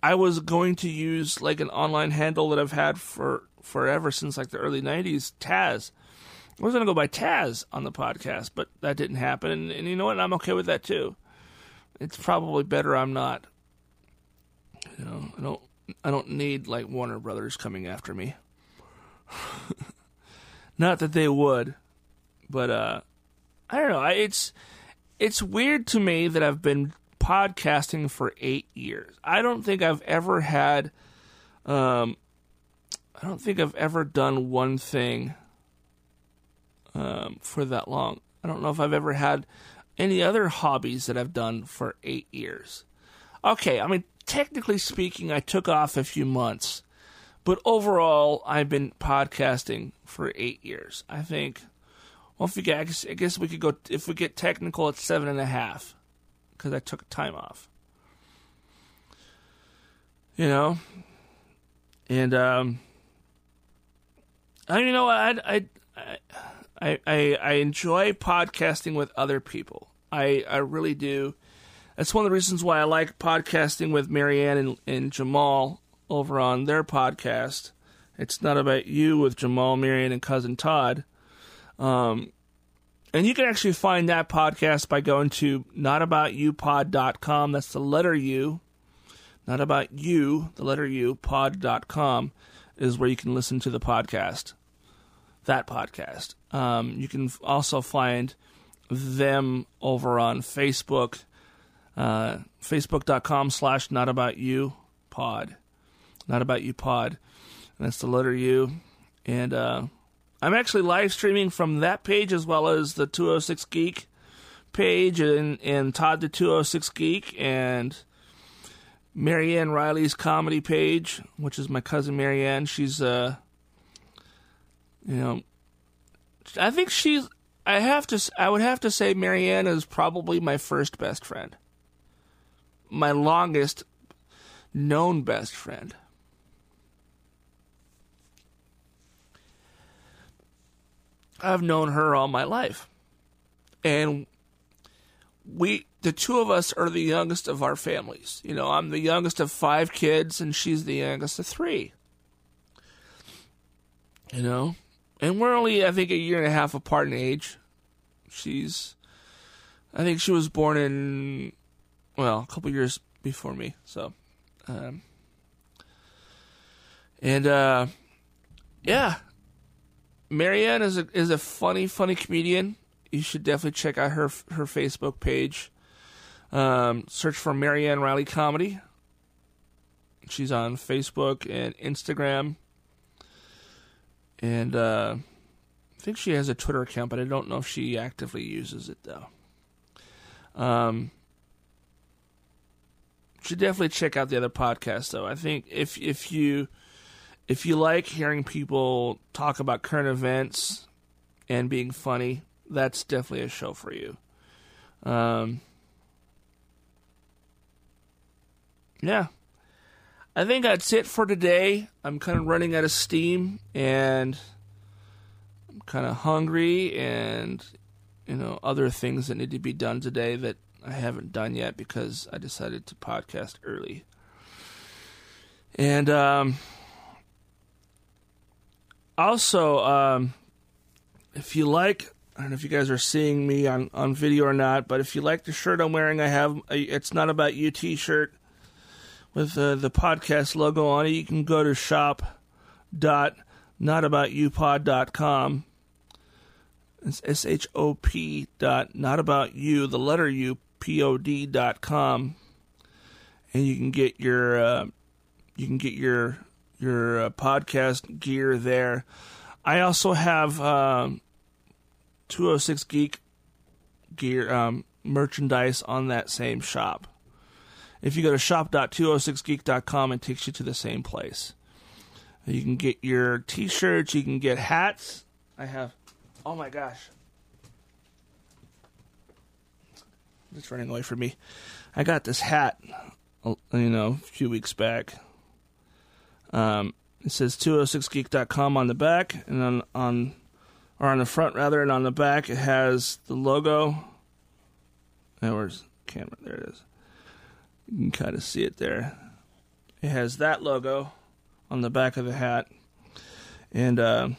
I was going to use like an online handle that I've had for forever since like the early '90s, Taz. I was going to go by Taz on the podcast, but that didn't happen, and, and you know what? I'm okay with that too. It's probably better I'm not. You know, I don't. I don't need like Warner Brothers coming after me. not that they would, but uh, I don't know. I, it's it's weird to me that I've been podcasting for eight years. I don't think I've ever had, um, I don't think I've ever done one thing um, for that long. I don't know if I've ever had any other hobbies that I've done for eight years. Okay, I mean, technically speaking, I took off a few months, but overall, I've been podcasting for eight years. I think. Well, if we get, I guess, I guess we could go. If we get technical, it's seven and a half because I took time off. You know, and um, I you know I I I I I enjoy podcasting with other people. I I really do. that's one of the reasons why I like podcasting with Marianne and, and Jamal over on their podcast. It's not about you with Jamal, Marianne, and cousin Todd. Um, and you can actually find that podcast by going to notaboutyoupod.com. That's the letter U. Not about you, the letter U, pod.com is where you can listen to the podcast. That podcast. Um, you can also find them over on Facebook, uh, facebook.com slash not about you pod. Not about you pod. And that's the letter U. And uh, I'm actually live streaming from that page as well as the 206 Geek page and, and Todd the 206 Geek and Marianne Riley's comedy page, which is my cousin Marianne. She's uh you know I think she's I have to I would have to say Marianne is probably my first best friend. My longest known best friend. I've known her all my life. And we the two of us are the youngest of our families. You know, I'm the youngest of five kids and she's the youngest of three. You know? And we're only I think a year and a half apart in age. She's I think she was born in well, a couple years before me. So um and uh yeah, Marianne is a is a funny, funny comedian. You should definitely check out her her Facebook page. Um, search for Marianne Riley Comedy. She's on Facebook and Instagram, and uh, I think she has a Twitter account, but I don't know if she actively uses it though. Um, should definitely check out the other podcast though. I think if if you if you like hearing people talk about current events and being funny, that's definitely a show for you. Um, yeah. I think that's it for today. I'm kind of running out of steam and I'm kind of hungry and, you know, other things that need to be done today that I haven't done yet because I decided to podcast early. And, um, also, um, if you like, I don't know if you guys are seeing me on, on video or not, but if you like the shirt I'm wearing, I have a It's Not About You t shirt with uh, the podcast logo on it. You can go to shop.notaboutyoupod.com. It's S H O P dot not about you, the letter U, P O D dot com. And you can get your, uh, you can get your your uh, podcast gear there. I also have um, 206 Geek gear um, merchandise on that same shop. If you go to shop.206geek.com, it takes you to the same place. You can get your t-shirts, you can get hats. I have Oh my gosh. It's running away from me. I got this hat, you know, a few weeks back. Um, it says 206geek.com on the back, and on, on or on the front rather, and on the back it has the logo. Now where's the camera? There it is. You can kind of see it there. It has that logo on the back of the hat, and uh,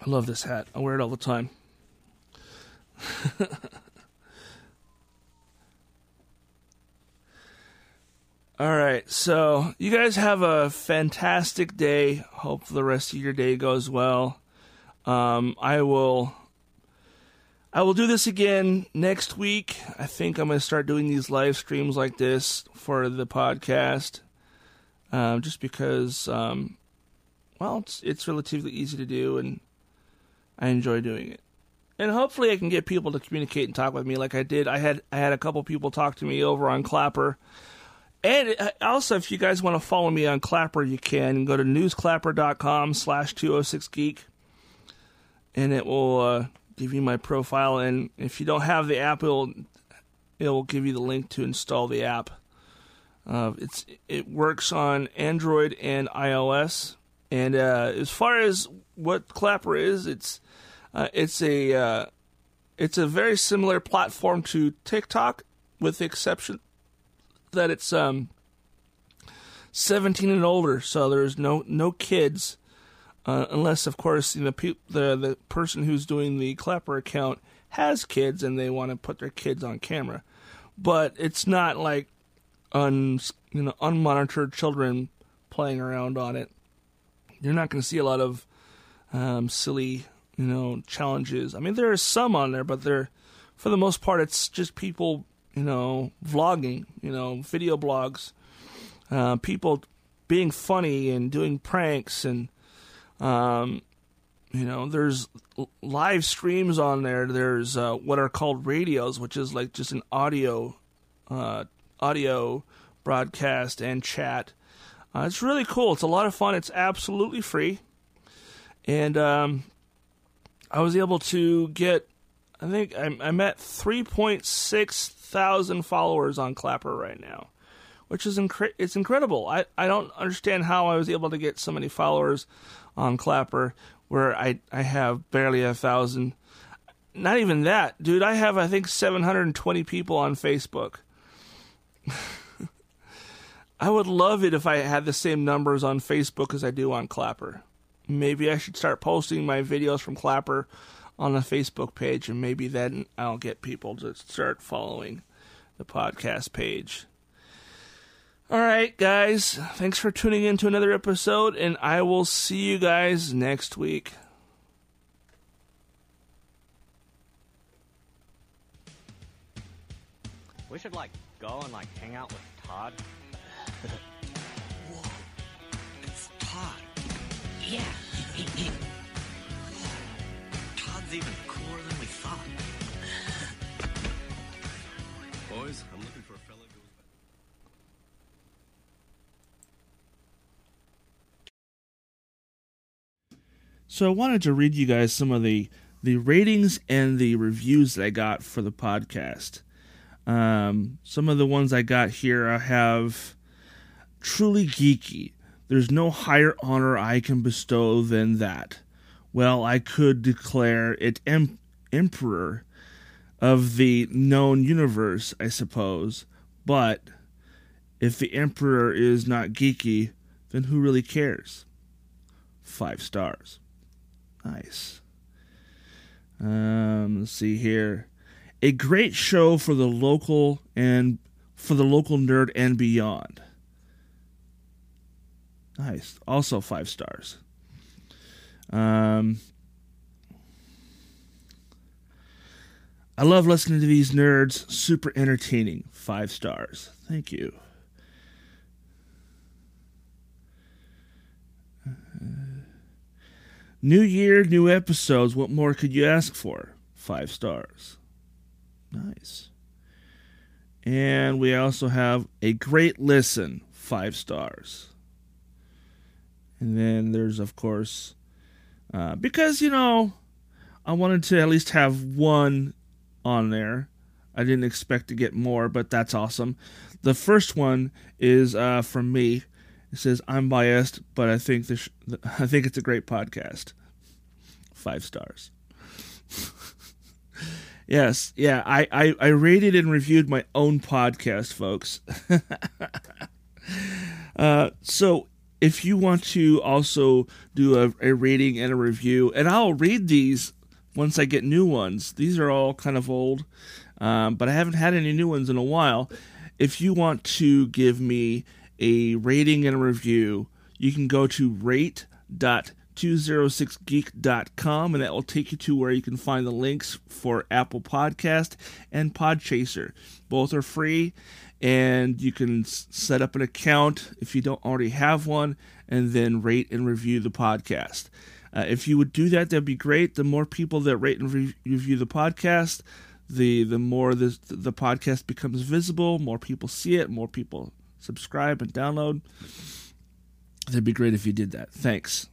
I love this hat. I wear it all the time. All right, so you guys have a fantastic day. Hope the rest of your day goes well. Um, I will, I will do this again next week. I think I'm going to start doing these live streams like this for the podcast, um, just because, um, well, it's it's relatively easy to do, and I enjoy doing it. And hopefully, I can get people to communicate and talk with me like I did. I had I had a couple people talk to me over on Clapper and uh, also, if you guys want to follow me on Clapper, you can go to newsclapper.com slash 206geek, and it will uh, give you my profile. And if you don't have the app, it'll, it will give you the link to install the app. Uh, it's It works on Android and iOS. And uh, as far as what Clapper is, it's uh, it's a uh, it's a very similar platform to TikTok with the exception that it's um 17 and older, so there's no no kids, uh, unless of course you know pe- the the person who's doing the Clapper account has kids and they want to put their kids on camera, but it's not like un you know unmonitored children playing around on it. You're not going to see a lot of um, silly you know challenges. I mean, there are some on there, but they're for the most part it's just people you know vlogging, you know video blogs uh, people being funny and doing pranks and um, you know there's live streams on there. There's uh, what are called radios which is like just an audio uh, audio broadcast and chat. Uh, it's really cool. It's a lot of fun. It's absolutely free. And um, i was able to get i think i'm, I'm at 3.6 thousand followers on clapper right now which is incre- it's incredible. I, I don't understand how I was able to get so many followers on Clapper where I I have barely a thousand. Not even that, dude. I have I think 720 people on Facebook. I would love it if I had the same numbers on Facebook as I do on Clapper. Maybe I should start posting my videos from Clapper on the Facebook page, and maybe then I'll get people to start following the podcast page. All right, guys. Thanks for tuning in to another episode, and I will see you guys next week. We should like go and like hang out with Todd. Whoa. It's Todd. Yeah. Todd's even cooler than we thought. Boys, So I wanted to read you guys some of the the ratings and the reviews that I got for the podcast. Um, some of the ones I got here I have truly geeky. There's no higher honor I can bestow than that. Well, I could declare it em- emperor of the known universe, I suppose. But if the emperor is not geeky, then who really cares? Five stars. Nice. Um, let's see here. A great show for the local and for the local nerd and beyond. Nice. Also five stars. Um, I love listening to these nerds. Super entertaining. Five stars. Thank you. New year, new episodes. What more could you ask for? Five stars. Nice. And we also have a great listen. Five stars. And then there's, of course, uh, because, you know, I wanted to at least have one on there. I didn't expect to get more, but that's awesome. The first one is uh, from me. It says I'm biased, but I think this I think it's a great podcast. Five stars. yes, yeah, I, I I rated and reviewed my own podcast, folks. uh, so if you want to also do a, a rating and a review, and I'll read these once I get new ones. These are all kind of old, um, but I haven't had any new ones in a while. If you want to give me a rating and a review, you can go to rate.206geek.com and that will take you to where you can find the links for Apple Podcast and Podchaser. Both are free and you can set up an account if you don't already have one and then rate and review the podcast. Uh, if you would do that, that'd be great. The more people that rate and re- review the podcast, the the more the the podcast becomes visible. More people see it. More people subscribe and download. That'd be great if you did that. Thanks.